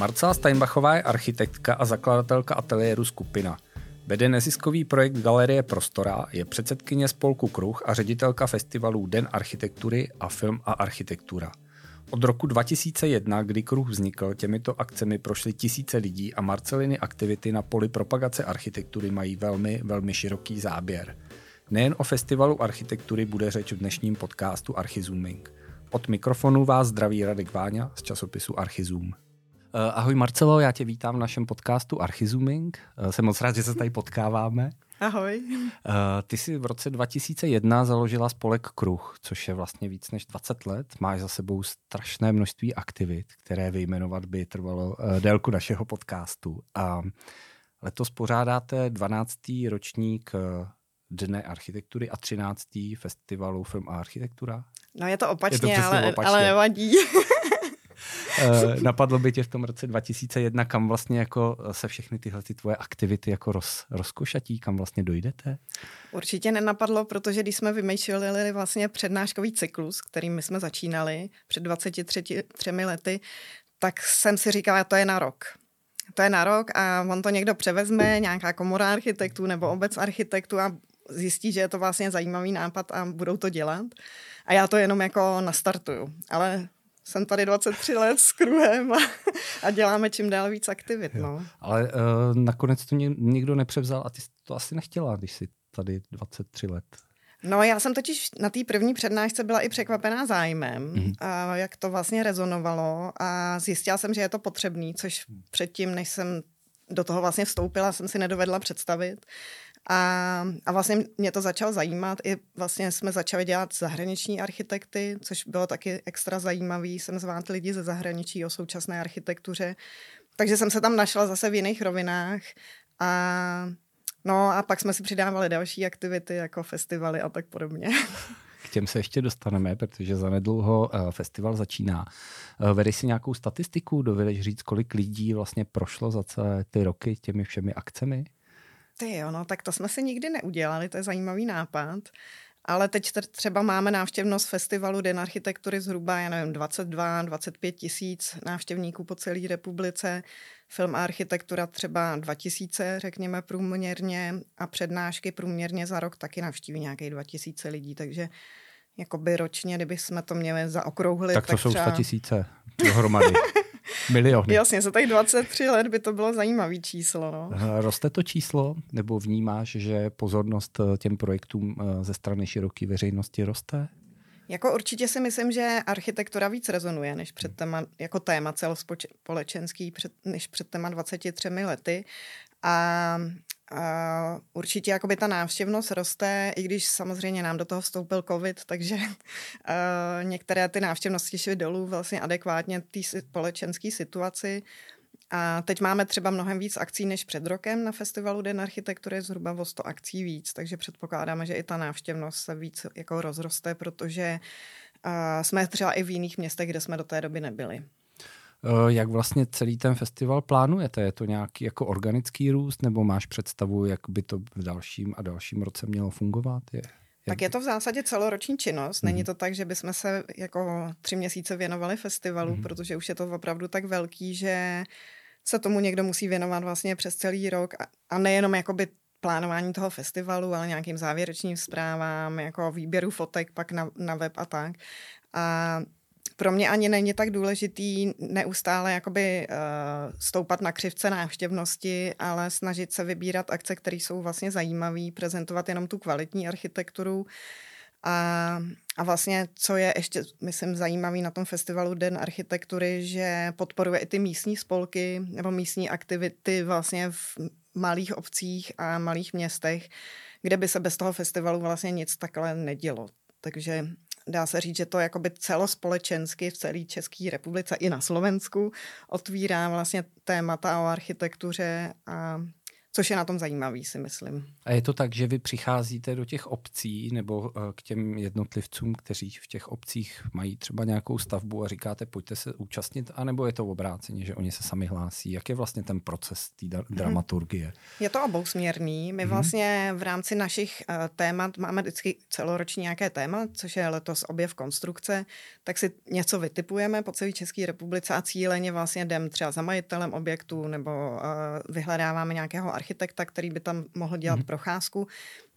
Marcela Steinbachová je architektka a zakladatelka ateliéru Skupina. Vede neziskový projekt Galerie Prostora, je předsedkyně spolku Kruh a ředitelka festivalů Den architektury a Film a architektura. Od roku 2001, kdy kruh vznikl, těmito akcemi prošly tisíce lidí a Marceliny aktivity na poli propagace architektury mají velmi, velmi široký záběr. Nejen o festivalu architektury bude řeč v dnešním podcastu Archizooming. Od mikrofonu vás zdraví Radek Váňa z časopisu Archizoom. Eh, ahoj Marcelo, já tě vítám v našem podcastu Archizooming. Eh, jsem moc rád, že se tady potkáváme. Ahoj. Eh, ty jsi v roce 2001 založila spolek Kruh, což je vlastně víc než 20 let. Máš za sebou strašné množství aktivit, které vyjmenovat by trvalo délku našeho podcastu. A letos pořádáte 12. ročník Dne architektury a 13. festivalu Film a architektura. No je to opačně, je to ale, opačně. ale nevadí. Eh, napadlo by tě v tom roce 2001, kam vlastně jako se všechny tyhle ty tvoje aktivity jako roz, rozkošatí, kam vlastně dojdete? Určitě nenapadlo, protože když jsme vymýšleli vlastně přednáškový cyklus, kterým my jsme začínali před 23 lety, tak jsem si říkala, to je na rok. To je na rok a on to někdo převezme, nějaká komora architektů nebo obec architektů a zjistí, že je to vlastně zajímavý nápad a budou to dělat. A já to jenom jako nastartuju. Ale jsem tady 23 let s kruhem a, a děláme čím dál víc aktivit. No. Ale uh, nakonec to nikdo nepřevzal a ty to asi nechtěla, když jsi tady 23 let. No já jsem totiž na té první přednášce byla i překvapená zájmem, mm-hmm. a jak to vlastně rezonovalo a zjistila jsem, že je to potřebný, což předtím, než jsem do toho vlastně vstoupila, jsem si nedovedla představit. A, a vlastně mě to začalo zajímat. I vlastně jsme začali dělat zahraniční architekty, což bylo taky extra zajímavý. Jsem zvát lidi ze zahraničí o současné architektuře. Takže jsem se tam našla zase v jiných rovinách. A, no a pak jsme si přidávali další aktivity, jako festivaly a tak podobně. K těm se ještě dostaneme, protože zanedlouho uh, festival začíná. Uh, vedeš si nějakou statistiku? Dovedeš říct, kolik lidí vlastně prošlo za celé ty roky těmi všemi akcemi? Ty jo, no tak to jsme si nikdy neudělali, to je zajímavý nápad. Ale teď třeba máme návštěvnost festivalu Den architektury zhruba, já nevím, 22-25 tisíc návštěvníků po celé republice. Film a architektura třeba 2000, řekněme průměrně a přednášky průměrně za rok taky navštíví nějakých 2000 lidí, takže jakoby ročně, kdyby jsme to měli zaokrouhlit. Tak to tak jsou třeba... 100 tisíce dohromady. Miliony. Jasně, za těch 23 let by to bylo zajímavý číslo. No. Roste to číslo, nebo vnímáš, že pozornost eh, těm projektům eh, ze strany široké veřejnosti roste? Jako určitě si myslím, že architektura víc rezonuje než před téma, jako téma celospolečenský, před, než před téma 23 lety. A Určitě jakoby ta návštěvnost roste, i když samozřejmě nám do toho vstoupil covid, takže uh, některé ty návštěvnosti šly dolů vlastně adekvátně té společenské situaci. A teď máme třeba mnohem víc akcí než před rokem na festivalu Den architektury, zhruba o 100 akcí víc, takže předpokládáme, že i ta návštěvnost se víc jako rozroste, protože uh, jsme třeba i v jiných městech, kde jsme do té doby nebyli. Eh, jak vlastně celý ten festival plánujete? Je to nějaký jako organický růst, nebo máš představu, jak by to v dalším a dalším roce mělo fungovat? Je. Tak je to v zásadě celoroční činnost. Není mhm. to tak, že bychom se jako tři měsíce věnovali festivalu, mm. protože už je to opravdu tak velký, že se tomu někdo musí věnovat vlastně přes celý rok a nejenom jakoby plánování toho festivalu, ale nějakým závěrečným zprávám, jako výběru fotek pak na, na web a tak. A pro mě ani není tak důležitý neustále jakoby uh, stoupat na křivce návštěvnosti, ale snažit se vybírat akce, které jsou vlastně zajímavé, prezentovat jenom tu kvalitní architekturu. A, a vlastně, co je ještě, myslím, zajímavý na tom festivalu Den architektury, že podporuje i ty místní spolky nebo místní aktivity vlastně v malých obcích a malých městech, kde by se bez toho festivalu vlastně nic takhle nedělo. Takže dá se říct, že to jakoby celospolečensky v celé České republice i na Slovensku otvírá vlastně témata o architektuře a což je na tom zajímavý, si myslím. A je to tak, že vy přicházíte do těch obcí nebo eh, k těm jednotlivcům, kteří v těch obcích mají třeba nějakou stavbu a říkáte, pojďte se účastnit, anebo je to obráceně, že oni se sami hlásí? Jak je vlastně ten proces té mhm. dramaturgie? Je to obousměrný. My mm-hmm. vlastně v rámci našich uh, témat máme vždycky celoroční nějaké téma, což je letos objev konstrukce, tak si něco vytipujeme po celé České republice a cíleně vlastně jdem třeba za majitelem objektu nebo uh, vyhledáváme nějakého architekta, který by tam mohl dělat mm-hmm. procházku,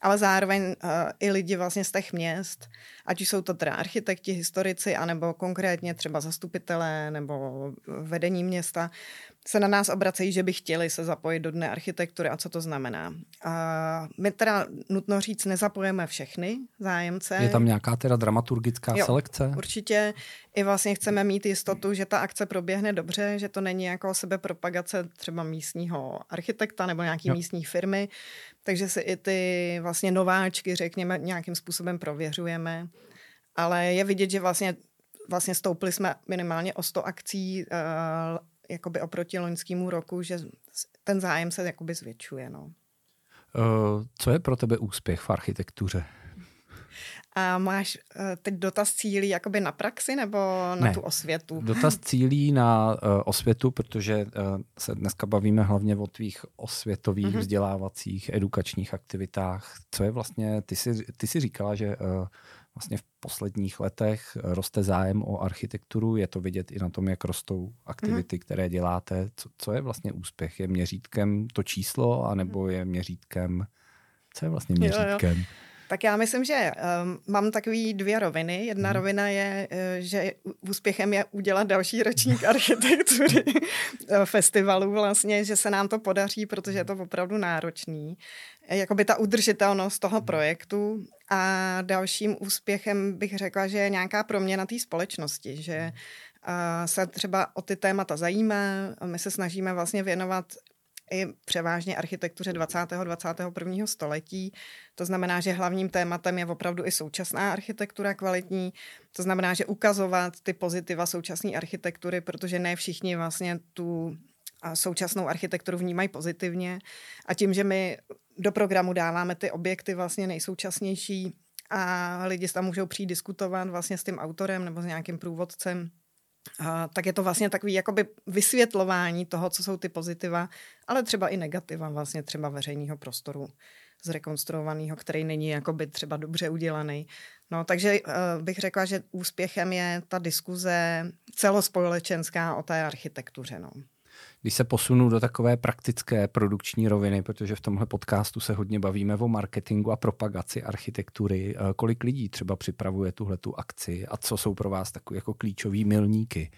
ale zároveň uh, i lidi vlastně z těch měst, ať už jsou to teda architekti, historici, anebo konkrétně třeba zastupitelé nebo vedení města, se na nás obracejí, že by chtěli se zapojit do dne architektury a co to znamená. A my teda nutno říct, nezapojeme všechny zájemce. Je tam nějaká teda dramaturgická jo, selekce? Určitě. I vlastně chceme mít jistotu, že ta akce proběhne dobře, že to není jako sebepropagace třeba místního architekta nebo nějaký jo. místní firmy, takže si i ty vlastně nováčky, řekněme, nějakým způsobem prověřujeme. Ale je vidět, že vlastně vlastně stoupli jsme minimálně o 100 akcí uh, jakoby oproti loňskému roku, že ten zájem se jakoby zvětšuje. No. Uh, co je pro tebe úspěch v architektuře? A máš uh, teď dotaz cílí jakoby na praxi nebo na ne, tu osvětu? Dotaz cílí na uh, osvětu, protože uh, se dneska bavíme hlavně o tvých osvětových, uh-huh. vzdělávacích, edukačních aktivitách. Co je vlastně, ty jsi, ty jsi říkala, že uh, vlastně v posledních letech roste zájem o architekturu. Je to vidět i na tom, jak rostou aktivity, mm. které děláte. Co, co je vlastně úspěch? Je měřítkem to číslo, anebo je měřítkem... Co je vlastně měřítkem? Jo, jo. Tak já myslím, že um, mám takový dvě roviny. Jedna hmm. rovina je, uh, že úspěchem je udělat další ročník architektury eh, festivalu vlastně, že se nám to podaří, protože je to opravdu náročný. Jakoby ta udržitelnost toho projektu a dalším úspěchem bych řekla, že je nějaká proměna té společnosti, že uh, se třeba o ty témata zajímá. My se snažíme vlastně věnovat i převážně architektuře 20. 21. století. To znamená, že hlavním tématem je opravdu i současná architektura kvalitní. To znamená, že ukazovat ty pozitiva současné architektury, protože ne všichni vlastně tu současnou architekturu vnímají pozitivně. A tím, že my do programu dáváme ty objekty vlastně nejsoučasnější a lidi tam můžou přijít diskutovat vlastně s tím autorem nebo s nějakým průvodcem, a, tak je to vlastně takový jakoby vysvětlování toho, co jsou ty pozitiva, ale třeba i negativa vlastně třeba veřejného prostoru zrekonstruovaného, který není jakoby třeba dobře udělaný. No, takže uh, bych řekla, že úspěchem je ta diskuze celospolečenská o té architektuře. No. Když se posunu do takové praktické produkční roviny, protože v tomhle podcastu se hodně bavíme o marketingu a propagaci architektury, eh, kolik lidí třeba připravuje tuhle tu akci a co jsou pro vás takové jako klíčové milníky?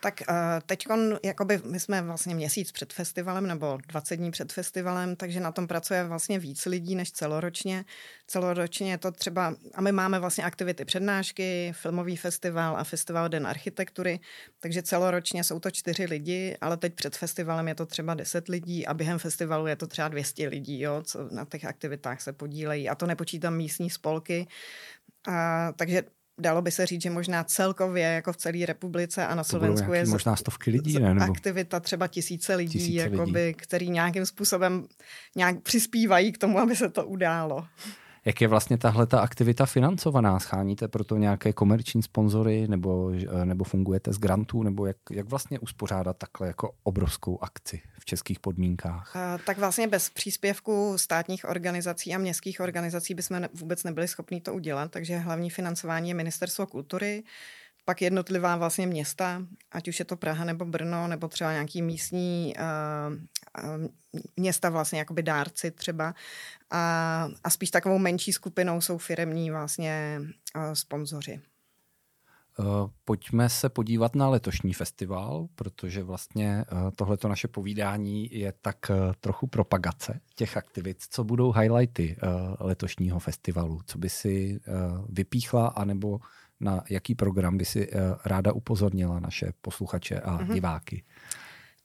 Tak uh, teď jakoby my jsme vlastně měsíc před festivalem nebo 20 dní před festivalem, takže na tom pracuje vlastně víc lidí než celoročně. Celoročně je to třeba, a my máme vlastně aktivity přednášky, filmový festival a festival Den architektury, takže celoročně jsou to čtyři lidi, ale teď před festivalem je to třeba 10 lidí a během festivalu je to třeba 200 lidí, jo, co na těch aktivitách se podílejí. A to nepočítám místní spolky, a, takže dalo by se říct, že možná celkově jako v celé republice a na Slovensku je možná stovky lidí, ne? Nebo... aktivita třeba tisíce lidí, tisíce jakoby, lidí. který nějakým způsobem nějak přispívají k tomu, aby se to událo. Jak je vlastně tahle ta aktivita financovaná? Scháníte proto nějaké komerční sponzory nebo, nebo fungujete z grantů? Nebo jak, jak vlastně uspořádat takhle jako obrovskou akci v českých podmínkách? A, tak vlastně bez příspěvku státních organizací a městských organizací bychom vůbec nebyli schopni to udělat, takže hlavní financování je Ministerstvo kultury, pak jednotlivá vlastně města, ať už je to Praha nebo Brno, nebo třeba nějaký místní uh, města vlastně jakoby dárci třeba. A, a spíš takovou menší skupinou jsou firemní vlastně uh, sponzoři. Pojďme se podívat na letošní festival, protože vlastně tohleto naše povídání je tak trochu propagace těch aktivit. Co budou highlighty letošního festivalu? Co by si vypíchla, anebo na jaký program by si eh, ráda upozornila naše posluchače a mm-hmm.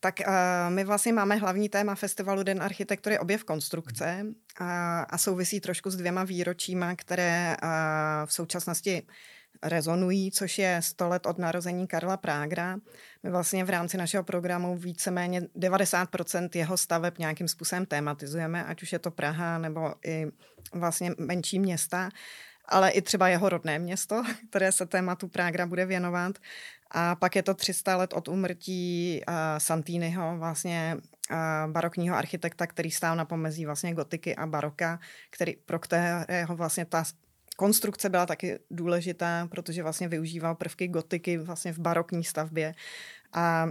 Tak uh, my vlastně máme hlavní téma festivalu Den architektury objev konstrukce a, a souvisí trošku s dvěma výročíma, které uh, v současnosti rezonují, což je 100 let od narození Karla Prágra. My vlastně v rámci našeho programu víceméně 90% jeho staveb nějakým způsobem tematizujeme, ať už je to Praha nebo i vlastně menší města ale i třeba jeho rodné město, které se tématu Prágra bude věnovat. A pak je to 300 let od umrtí uh, vlastně uh, barokního architekta, který stál na pomezí vlastně gotiky a baroka, který, pro kterého vlastně ta konstrukce byla taky důležitá, protože vlastně využíval prvky gotiky vlastně v barokní stavbě. A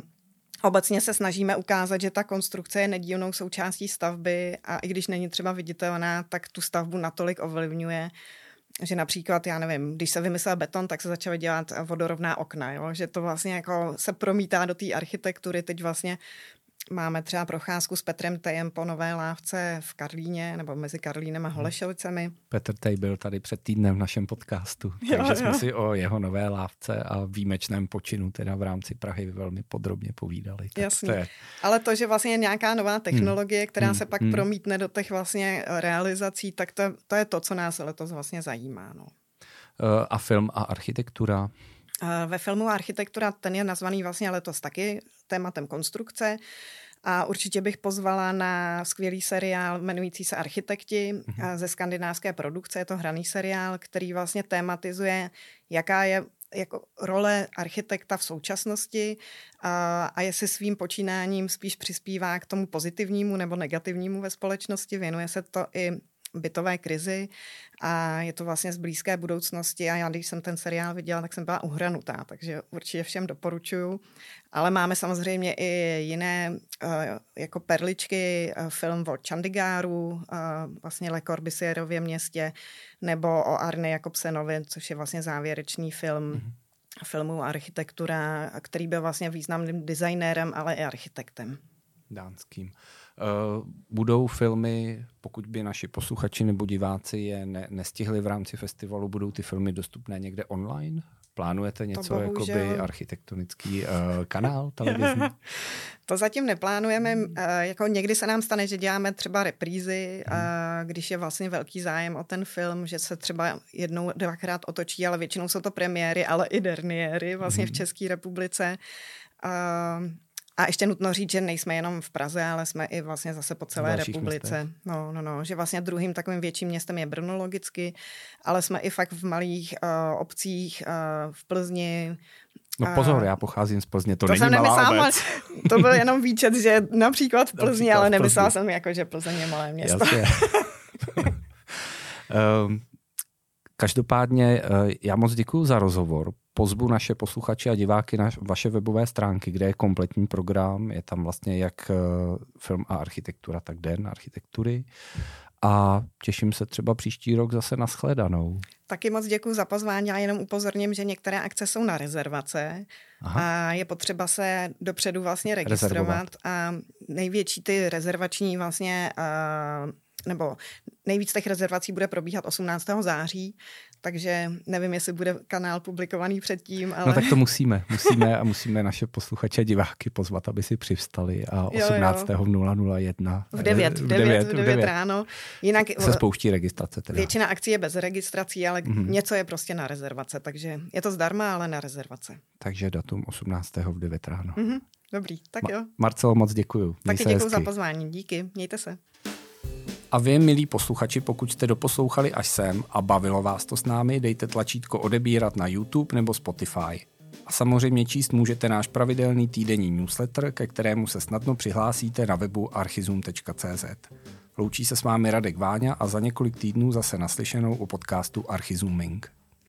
Obecně se snažíme ukázat, že ta konstrukce je nedílnou součástí stavby a i když není třeba viditelná, tak tu stavbu natolik ovlivňuje, že například, já nevím, když se vymyslel beton, tak se začaly dělat vodorovná okna, jo? že to vlastně jako se promítá do té architektury. Teď vlastně Máme třeba procházku s Petrem Tejem po Nové Lávce v Karlíně, nebo mezi Karlínem a hmm. Holešovicemi. Petr Tej byl tady před týdnem v našem podcastu, jo, takže jo. jsme si o jeho Nové Lávce a výjimečném počinu teda v rámci Prahy velmi podrobně povídali. Jasně, to je... ale to, že vlastně je nějaká nová hmm. technologie, která hmm. se pak hmm. promítne do těch vlastně realizací, tak to, to je to, co nás letos vlastně zajímá. No. Eh, a film a architektura? Ve filmu Architektura ten je nazvaný vlastně letos taky tématem konstrukce. A určitě bych pozvala na skvělý seriál jmenující se Architekti mm-hmm. ze skandinávské produkce. Je to hraný seriál, který vlastně tématizuje, jaká je jako role architekta v současnosti a, a jestli svým počínáním spíš přispívá k tomu pozitivnímu nebo negativnímu ve společnosti. Věnuje se to i bytové krizi a je to vlastně z blízké budoucnosti a já, když jsem ten seriál viděla, tak jsem byla uhranutá, takže určitě všem doporučuju. Ale máme samozřejmě i jiné eh, jako perličky, eh, film o Chandigaru, eh, vlastně Le Corbusierově městě, nebo o Arne Jakobsenovi, což je vlastně závěrečný film mm-hmm filmu Architektura, který byl vlastně významným designérem, ale i architektem. Dánským. Uh, budou filmy, pokud by naši posluchači nebo diváci je ne, nestihli v rámci festivalu, budou ty filmy dostupné někde online? Plánujete něco jako by architektonický uh, kanál televizní? to zatím neplánujeme. Uh, jako někdy se nám stane, že děláme třeba reprízy, hmm. uh, když je vlastně velký zájem o ten film, že se třeba jednou, dvakrát otočí, ale většinou jsou to premiéry, ale i derniéry vlastně hmm. v České republice. Uh, a ještě nutno říct, že nejsme jenom v Praze, ale jsme i vlastně zase po celé republice. No, no, no, že vlastně druhým takovým větším městem je Brno logicky, ale jsme i fakt v malých uh, obcích uh, v Plzni, No pozor, já pocházím z Plzně, to, to není jsem nemyslela, To byl jenom výčet, že například v Plzni, například ale nemyslela jsem jako, že Plzeň je malé město. um, každopádně uh, já moc děkuji za rozhovor pozvu naše posluchače a diváky na vaše webové stránky, kde je kompletní program. Je tam vlastně jak eh, film a architektura, tak den architektury. A těším se třeba příští rok zase na shledanou. Taky moc děkuji za pozvání a jenom upozorním, že některé akce jsou na rezervace Aha. a je potřeba se dopředu vlastně registrovat Rezervovat. a největší ty rezervační vlastně uh, nebo nejvíc těch rezervací bude probíhat 18. září, takže nevím, jestli bude kanál publikovaný předtím. No ale... No tak to musíme, musíme a musíme naše posluchače diváky pozvat, aby si přivstali a 18. Jo, jo. 001 v 9, v 9, v 9, v 9, 9 ráno. Jinak se spouští registrace. Teda. Většina akcí je bez registrací, ale mm-hmm. něco je prostě na rezervace, takže je to zdarma, ale na rezervace. Takže datum 18. v 9 ráno. Mm-hmm. Dobrý, tak jo. Marcelo, moc děkuju. Taky děkuji za pozvání, díky, mějte se. A vy, milí posluchači, pokud jste doposlouchali až sem a bavilo vás to s námi, dejte tlačítko odebírat na YouTube nebo Spotify. A samozřejmě číst můžete náš pravidelný týdenní newsletter, ke kterému se snadno přihlásíte na webu archizum.cz. Loučí se s vámi Radek Váňa a za několik týdnů zase naslyšenou u podcastu Archizuming.